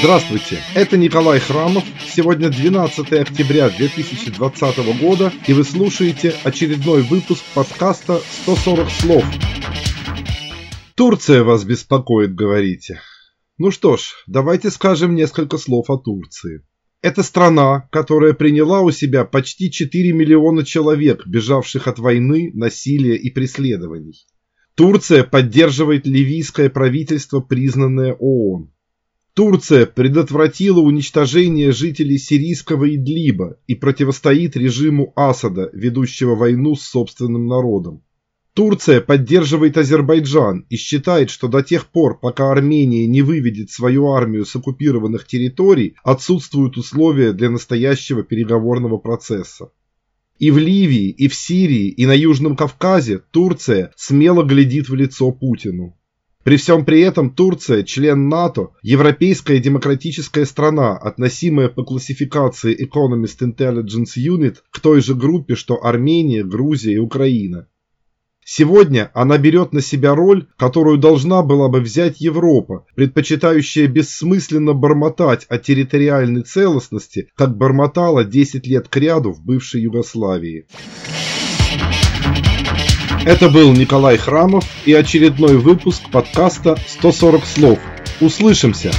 Здравствуйте, это Николай Храмов. Сегодня 12 октября 2020 года, и вы слушаете очередной выпуск подкаста «140 слов». Турция вас беспокоит, говорите. Ну что ж, давайте скажем несколько слов о Турции. Это страна, которая приняла у себя почти 4 миллиона человек, бежавших от войны, насилия и преследований. Турция поддерживает ливийское правительство, признанное ООН. Турция предотвратила уничтожение жителей сирийского Идлиба и противостоит режиму Асада, ведущего войну с собственным народом. Турция поддерживает Азербайджан и считает, что до тех пор, пока Армения не выведет свою армию с оккупированных территорий, отсутствуют условия для настоящего переговорного процесса. И в Ливии, и в Сирии, и на Южном Кавказе Турция смело глядит в лицо Путину. При всем при этом Турция – член НАТО, европейская демократическая страна, относимая по классификации Economist Intelligence Unit к той же группе, что Армения, Грузия и Украина. Сегодня она берет на себя роль, которую должна была бы взять Европа, предпочитающая бессмысленно бормотать о территориальной целостности, как бормотала 10 лет кряду в бывшей Югославии. Это был Николай Храмов и очередной выпуск подкаста «140 слов». Услышимся!